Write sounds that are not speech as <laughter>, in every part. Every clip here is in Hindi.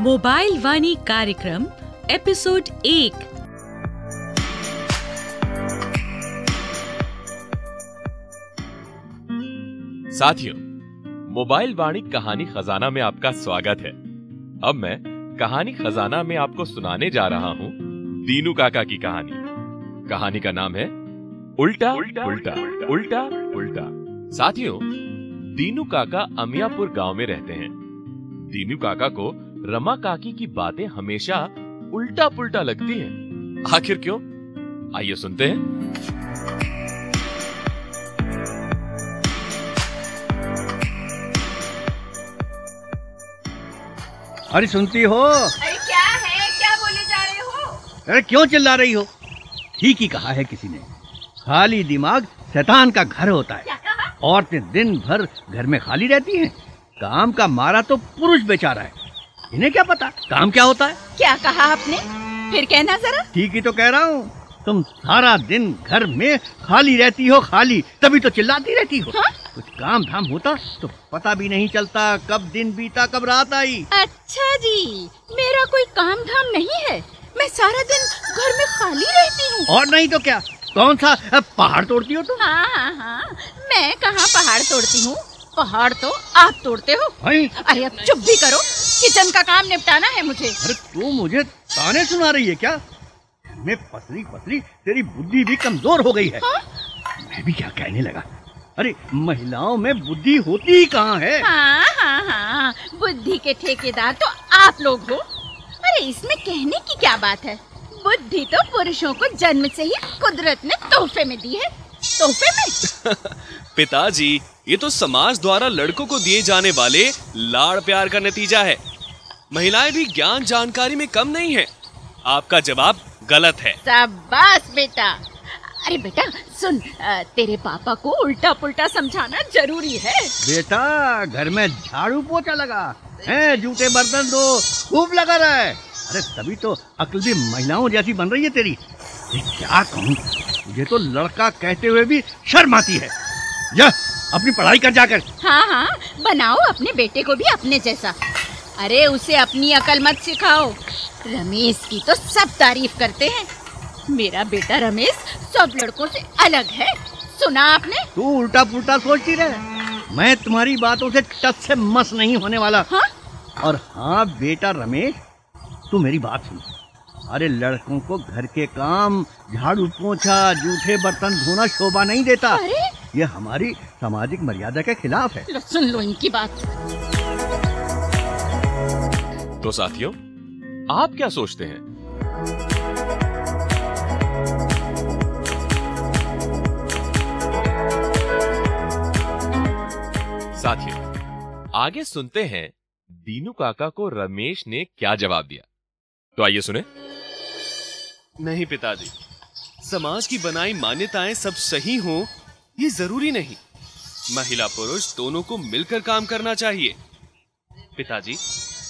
मोबाइल वाणी कार्यक्रम एपिसोड एक। साथियों मोबाइल वाणी कहानी खजाना में आपका स्वागत है। अब मैं कहानी खजाना में आपको सुनाने जा रहा हूँ दीनू काका की कहानी। कहानी का नाम है उल्टा उल्टा उल्टा उल्टा उल्टा साथियों दीनू काका अमियापुर गाँव में रहते हैं। दीनू काका को रमा काकी की बातें हमेशा उल्टा पुल्टा लगती हैं। आखिर क्यों? आइए सुनते हैं। अरे सुनती हो? अरे क्या है? क्या बोले जा रहे हो? अरे क्यों चिल्ला रही हो? ठीक ही कहा है किसी ने। खाली दिमाग शैतान का घर होता है। औरतें दिन भर घर में खाली रहती हैं। काम का मारा तो पुरुष बेचारा है। इन्हें क्या पता? काम क्या होता है? क्या कहा आपने? फिर कहना जरा। ठीक ही तो कह रहा हूँ। तुम सारा दिन घर में खाली रहती हो खाली तभी तो चिल्लाती रहती हो। हाँ? कुछ काम धाम होता तो पता भी नहीं चलता कब दिन बीता कब रात आई। अच्छा जी मेरा कोई काम धाम नहीं है। मैं सारा दिन घर में खाली रहती हूँ। और नहीं तो क्या? कौन सा पहाड़ तोड़ती हो तुम? हाँ हाँ हाँ। मैं कहाँ पहाड़ तोड़ती हूँ? पहाड़ तो आप तोड़ते हो। अरे अब चुप भी करो। किचन का काम निपटाना है मुझे। अरे तू मुझे ताने सुना रही है क्या? मैं पतली पतली तेरी बुद्धि भी कमज़ोर हो गई है। हाँ? मैं भी क्या कहने लगा? अरे महिलाओं में बुद्धि होती ही कहाँ है? हाँ हाँ हाँ। बुद्धि के ठेकेदार तो आप लोग हो। अरे इसमें कहने की क्या बात है? बुद्धि तो पुरुषों को जन्म से ही कुदरत ने तोहफे में दी है। तोहफे में? <laughs> पिताजी ये तो समाज द्वारा लड़कों को दिए जाने वाले लाड़ प्यार का नतीजा है। महिलाएँ भी ज्ञान जानकारी में कम नहीं है। आपका जवाब गलत है। शाबाश बेटा। अरे बेटा सुन तेरे पापा को उल्टा पुल्टा समझाना ज़रूरी है। बेटा घर में झाड़ू पोछा लगा। है जूते बर्तन दो खूब लगा रहा है। अरे तभी तो अक्ल भी महिलाओं जैसी बन रही है तेरी। ये क्या कहूँ? मुझे तो लड़का कहते हुए भी शर्म आती है। जा अपनी पढ़ाई कर जाकर। हाँ हाँ बनाओ अपने बेटे को भी अपने जैसा। अरे उसे अपनी अकल मत सिखाओ। रमेश की तो सब तारीफ़ करते हैं। मेरा बेटा रमेश सब लड़कों से अलग है। सुना आपने? तू उल्टा पुल्टा सोचती रहे। मैं तुम्हारी बातों से टच से मस नहीं होने वाला। हाँ? और हाँ बेटा रमेश तू मेरी बात सुन। अरे लड़कों को घर के काम झाड़ू पोछा जूठे बर्तन धोना शोभा नहीं देता। अरे! ये हमारी सामाजिक मर्यादा के खिलाफ है। लो सुन लो इनकी बात। तो साथियों आप क्या सोचते हैं? साथियों आगे सुनते हैं दीनू काका को रमेश ने क्या जवाब दिया। तो आइए सुने। नहीं पिताजी। समाज की बनाई मान्यताएँ सब सही हो ये ज़रूरी नहीं। महिला पुरुष दोनों को मिलकर काम करना चाहिए। पिताजी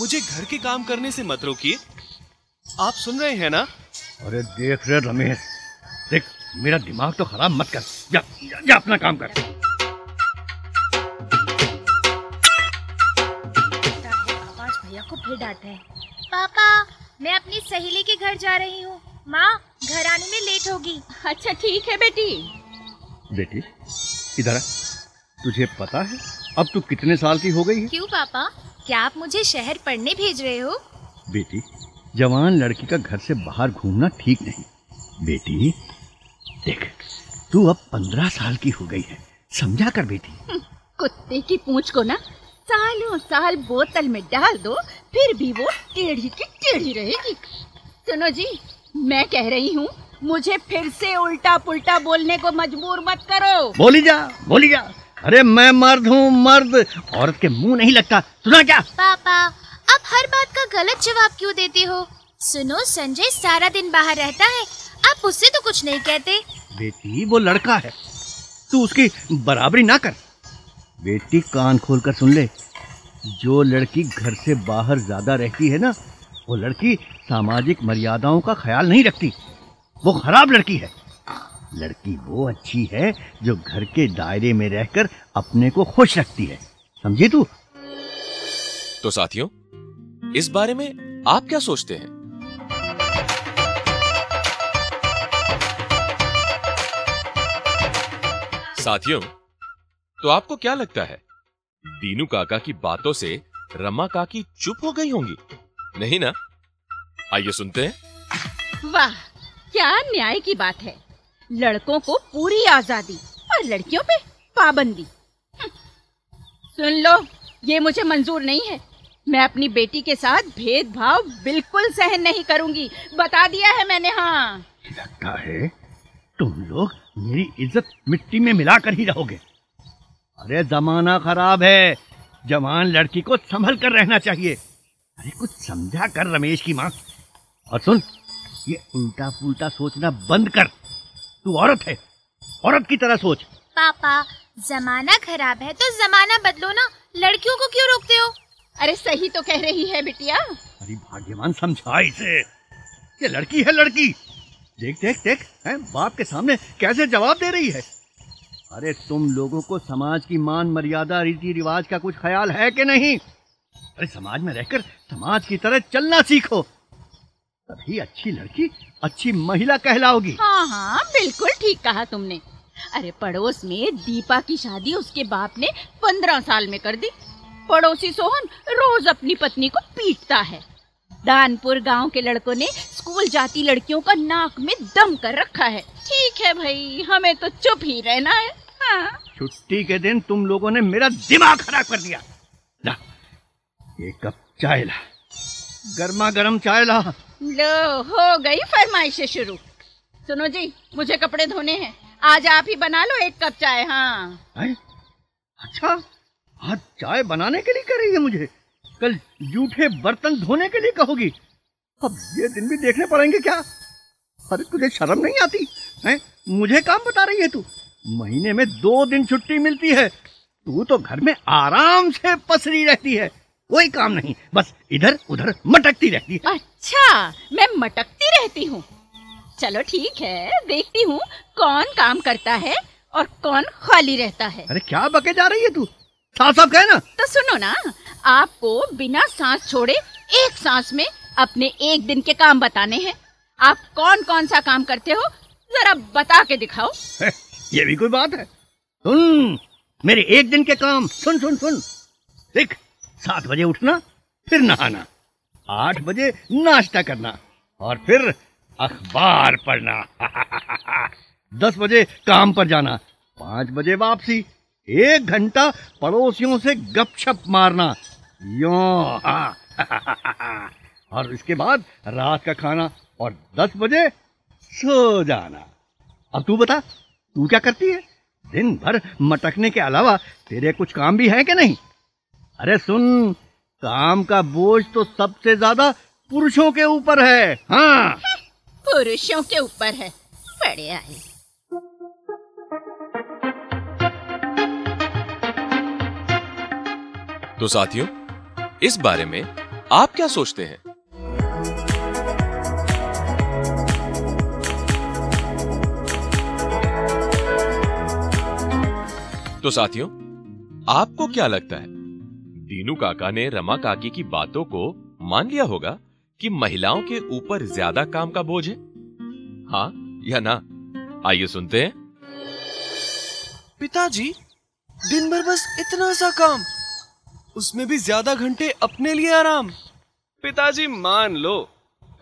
मुझे घर के काम करने से मत रोकिए। आप सुन रहे हैं ना? अरे देख रहे रमेश। देख मेरा दिमाग तो खराब मत कर। जा, जा, जा अपना काम कर। आवाज़ भैया को फिर डांटा है। पापा मैं अपनी सहेली के घर जा रही हूँ। माँ घर आने में लेट होगी। अच्छा ठीक है बेटी। बेटी इधर आ। तुझे पता है अब तू कितने साल की हो गई है? क्यों पापा? क्या आप मुझे शहर पढ़ने भेज रहे हो? बेटी जवान लड़की का घर से बाहर घूमना ठीक नहीं। बेटी देख तू अब पंद्रह साल की हो गई है। समझा कर बेटी। कुत्ते की पूंछ को ना सालों साल बोतल में डाल दो फिर भी वो टेढ़ी की टेढ़ी रहेगी। सुनो जी मैं कह रही हूँ मुझे फिर से उल्टा पुल्टा बोलने को मजबूर मत करो। बोली जा बोली जा। अरे मैं मर्द हूँ मर्द। औरत के मुँह नहीं लगता। सुना क्या? पापा आप हर बात का गलत जवाब क्यों देते हो? सुनो संजय सारा दिन बाहर रहता है। आप उससे तो कुछ नहीं कहते। बेटी वो लड़का है। तू उसकी बराबरी ना कर। बेटी कान खोल कर सुन ले। जो लड़की घर से बाहर ज़्यादा रहती है ना वो लड़की सामाजिक मर्यादाओं का ख्याल नहीं रखती। वो खराब लड़की है। लड़की वो अच्छी है जो घर के दायरे में रहकर अपने को खुश रखती है। समझी तू? तो साथियों, इस बारे में आप क्या सोचते हैं? साथियों तो आपको क्या लगता है? दीनू काका की बातों से रमा काकी चुप हो गई होंगी। नहीं ना? आइए सुनते हैं। वाह क्या न्याय की बात है। लड़कों को पूरी आज़ादी और लड़कियों पे पाबंदी। हम्म। सुन लो ये मुझे मंजूर नहीं है। मैं अपनी बेटी के साथ भेदभाव बिल्कुल सहन नहीं करूँगी। बता दिया है मैंने हाँ। लगता है तुम लोग मेरी इज़्ज़त मिट्टी में मिलाकर ही रहोगे। अरे जमाना खराब है। जवान लड़की को संभल कर रहना चाहिए। अरे कुछ समझा कर रमेश की माँ। और सुन ये उल्टा पुल्टा सोचना बंद कर। तू औरत है औरत की तरह सोच। पापा जमाना खराब है तो जमाना बदलो ना। लड़कियों को क्यों रोकते हो? अरे सही तो कह रही है बिटिया। अरे भाग्यवान समझा इसे। ये लड़की है लड़की। देख देख देख है बाप के सामने कैसे जवाब दे रही है? अरे तुम लोगों को समाज की मान मर्यादा रीति रिवाज का कुछ ख्याल है कि नहीं? अरे समाज में रहकर समाज की तरह चलना सीखो। तभी अच्छी लड़की अच्छी महिला कहलाओगी। हाँ हाँ बिल्कुल ठीक कहा तुमने। अरे पड़ोस में दीपा की शादी उसके बाप ने पंद्रह साल में कर दी। पड़ोसी सोहन रोज अपनी पत्नी को पीटता है। दानपुर गाँव के लड़कों ने स्कूल जाती लड़कियों का नाक में दम कर रखा है। ठीक है भाई हमें तो चुप ही रहना है। हाँ। छुट्टी के दिन तुम लोगों ने मेरा दिमाग खराब कर दिया। ला एक कप चाय ला। गर्मा गर्म चाय ला। लो, हो गई फरमाइशें शुरू। सुनो जी, मुझे कपड़े धोने हैं। आज आप ही बना लो एक कप चाय हाँ। है? अच्छा आज चाय बनाने के लिए कर रही है मुझे। कल जूठे बर्तन धोने के लिए कहोगी। अब ये दिन भी देखने पड़ेंगे क्या? अरे, तुझे शर्म नहीं आती? है? मुझे काम बता रही है तू। महीने में दो दिन छुट्टी मिलती है। तू तो घर में आराम से पसरी रहती है। कोई काम नहीं बस इधर उधर मटकती रहती है। अच्छा मैं मटकती रहती हूँ। चलो ठीक है देखती हूँ कौन काम करता है और कौन खाली रहता है। अरे क्या बके जा रही है तू? साफ़ साफ़ कह ना। तो सुनो ना आपको बिना सांस छोड़े एक सांस में अपने एक दिन के काम बताने हैं। आप कौन कौन सा काम करते हो जरा बता के दिखाओ। ये भी कोई बात है। सुन मेरे एक दिन के काम सुन सुन सुन। देख सात बजे उठना, फिर नहाना। आठ बजे नाश्ता करना और फिर अखबार पढ़ना। <laughs> दस बजे काम पर जाना, पाँच बजे वापसी, एक घंटा पड़ोसियों से गपशप मारना, यो। <laughs> और इसके बाद रात का खाना और दस बजे सो जाना। अब तू बता, तू क्या करती है? दिन भर मटकने के अलावा तेरे कुछ काम भी है कि नहीं? अरे सुन काम का बोझ तो सबसे ज़्यादा पुरुषों के ऊपर है हाँ। <laughs> पुरुषों के ऊपर है बड़े आए तो साथियों इस बारे में आप क्या सोचते हैं? तो साथियों आपको क्या लगता है? दीनू काका ने रमा काकी की बातों को मान लिया होगा कि महिलाओं के ऊपर ज़्यादा काम का बोझ है। हाँ या ना? आइए सुनते हैं। पिताजी दिन भर बस इतना सा काम। उसमें भी ज़्यादा घंटे अपने लिए आराम। पिताजी मान लो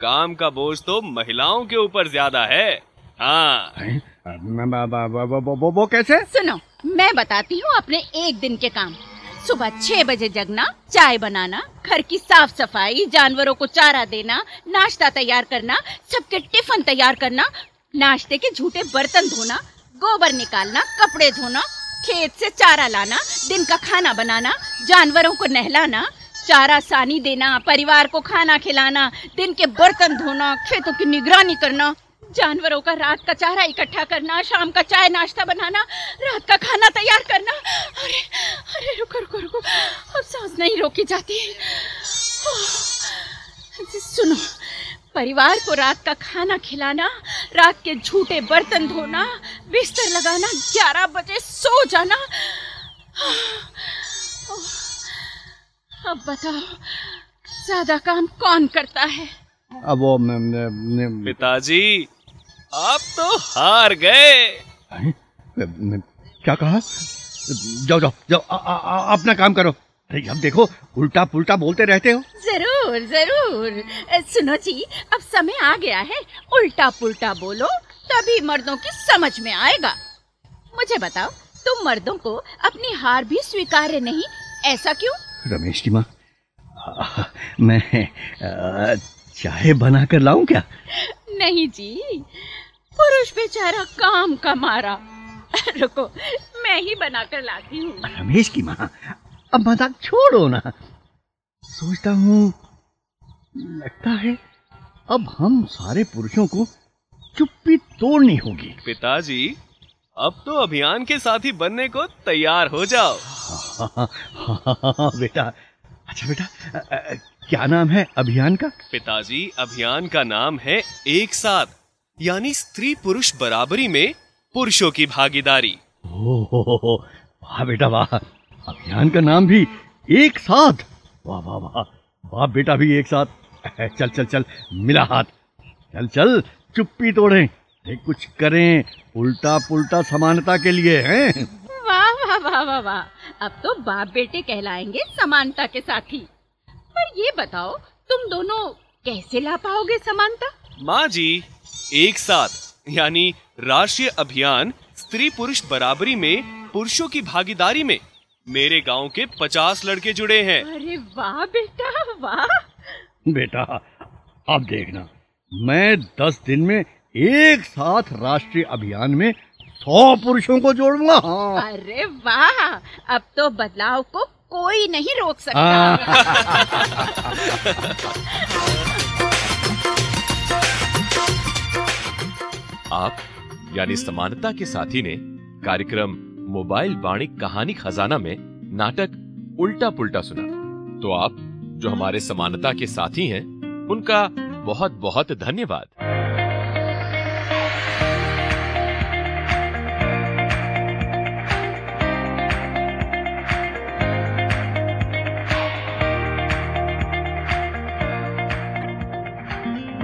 काम का बोझ तो महिलाओं के ऊपर ज़्यादा है। हाँ? मैं- बा- बा- बा- बा- वो- वो कैसे? सुनो मैं बताती हूँ अपने एक दिन के काम। सुबह छह बजे जगना, चाय बनाना, घर की साफ़ सफ़ाई, जानवरों को चारा देना, नाश्ता तैयार करना, सबके टिफ़िन तैयार करना, नाश्ते के झूठे बर्तन धोना, गोबर निकालना, कपड़े धोना, खेत से चारा लाना, दिन का खाना बनाना, जानवरों को नहलाना, चारा सानी देना, परिवार को खाना खिलाना, दिन के बर्तन धोना, खेतों की निगरानी करना, जानवरों का रात का चारा इकट्ठा करना, शाम का चाय नाश्ता बनाना, रात का खाना तैयार करना। अरे अरे, रुको अब सांस नहीं रोकी जाती सुनो परिवार को रात का खाना खिलाना रात के झूठे बर्तन धोना बिस्तर लगाना ग्यारह बजे सो जाना। अब बताओ ज़्यादा काम कौन करता है? अब वो पिताजी आप तो हार गए। क्या कहा? जाओ जाओ जाओ आ, आ, आ, अपना काम करो। अरे अब देखो उल्टा पुल्टा बोलते रहते हो। ज़रूर ज़रूर। सुनो जी अब समय आ गया है। उल्टा पुल्टा बोलो तभी मर्दों की समझ में आएगा। मुझे बताओ तुम मर्दों को अपनी हार भी स्वीकार्य नहीं ऐसा क्यों? रमेश की माँ मैं आ, चाय बना कर लाऊं क्या? नहीं जी पुरुष बेचारा काम का मारा <laughs> रुको मैं ही बनाकर लाती हूँ। रमेश की माँ अब मज़ाक छोड़ो ना। सोचता हूँ लगता है अब हम सारे पुरुषों को चुप्पी तोड़नी होगी। पिताजी अब तो अभियान के साथी बनने को तैयार हो जाओ। हाँ, हाँ, हाँ, बेटा अच्छा बेटा अ, अ, क्या नाम है अभियान का? पिताजी अभियान का नाम है एक साथ यानी स्त्री पुरुष बराबरी में पुरुषों की भागीदारी। हो, हो, हो, वाह बेटा वाह। अभियान का नाम भी एक साथ। वाह वाह वाह। वाह बेटा भी एक साथ। चल चल चल मिला हाथ। चल चल चुप्पी तोड़ें। कुछ करें। उल्टा पुल्टा समानता के लिए हैं? वाह वाह वाह वाह वाह। अब तो बाप बेटे कहलाएँगे समानता के साथी। पर ये बताओ तुम दोनों कैसे ला पाओगे समानता? माँ जी एक साथ यानी राष्ट्रीय अभियान स्त्री पुरुष बराबरी में पुरुषों की भागीदारी में। मेरे गाँव के पचास लड़के जुड़े हैं। अरे वाह बेटा वाह। बेटा अब देखना मैं दस दिन में एक साथ राष्ट्रीय अभियान में सौ पुरुषों को जोड़ूँगा। हाँ। अरे वाह अब तो बदलाव को कोई नहीं रोक सकता। हाँ। आप यानी समानता के साथी ने कार्यक्रम मोबाइल वाणी कहानी खजाना में नाटक उल्टा पुल्टा सुना। तो आप, जो हमारे समानता के साथी हैं, उनका बहुत बहुत धन्यवाद।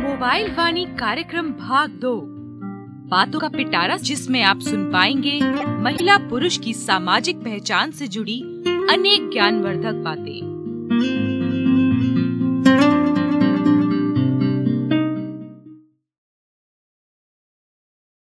मोबाइल वाणी कार्यक्रम भाग दो। बातों का पिटारा जिसमें आप सुन पाएँगे महिला पुरुष की सामाजिक पहचान से जुड़ी अनेक ज्ञानवर्धक बातें।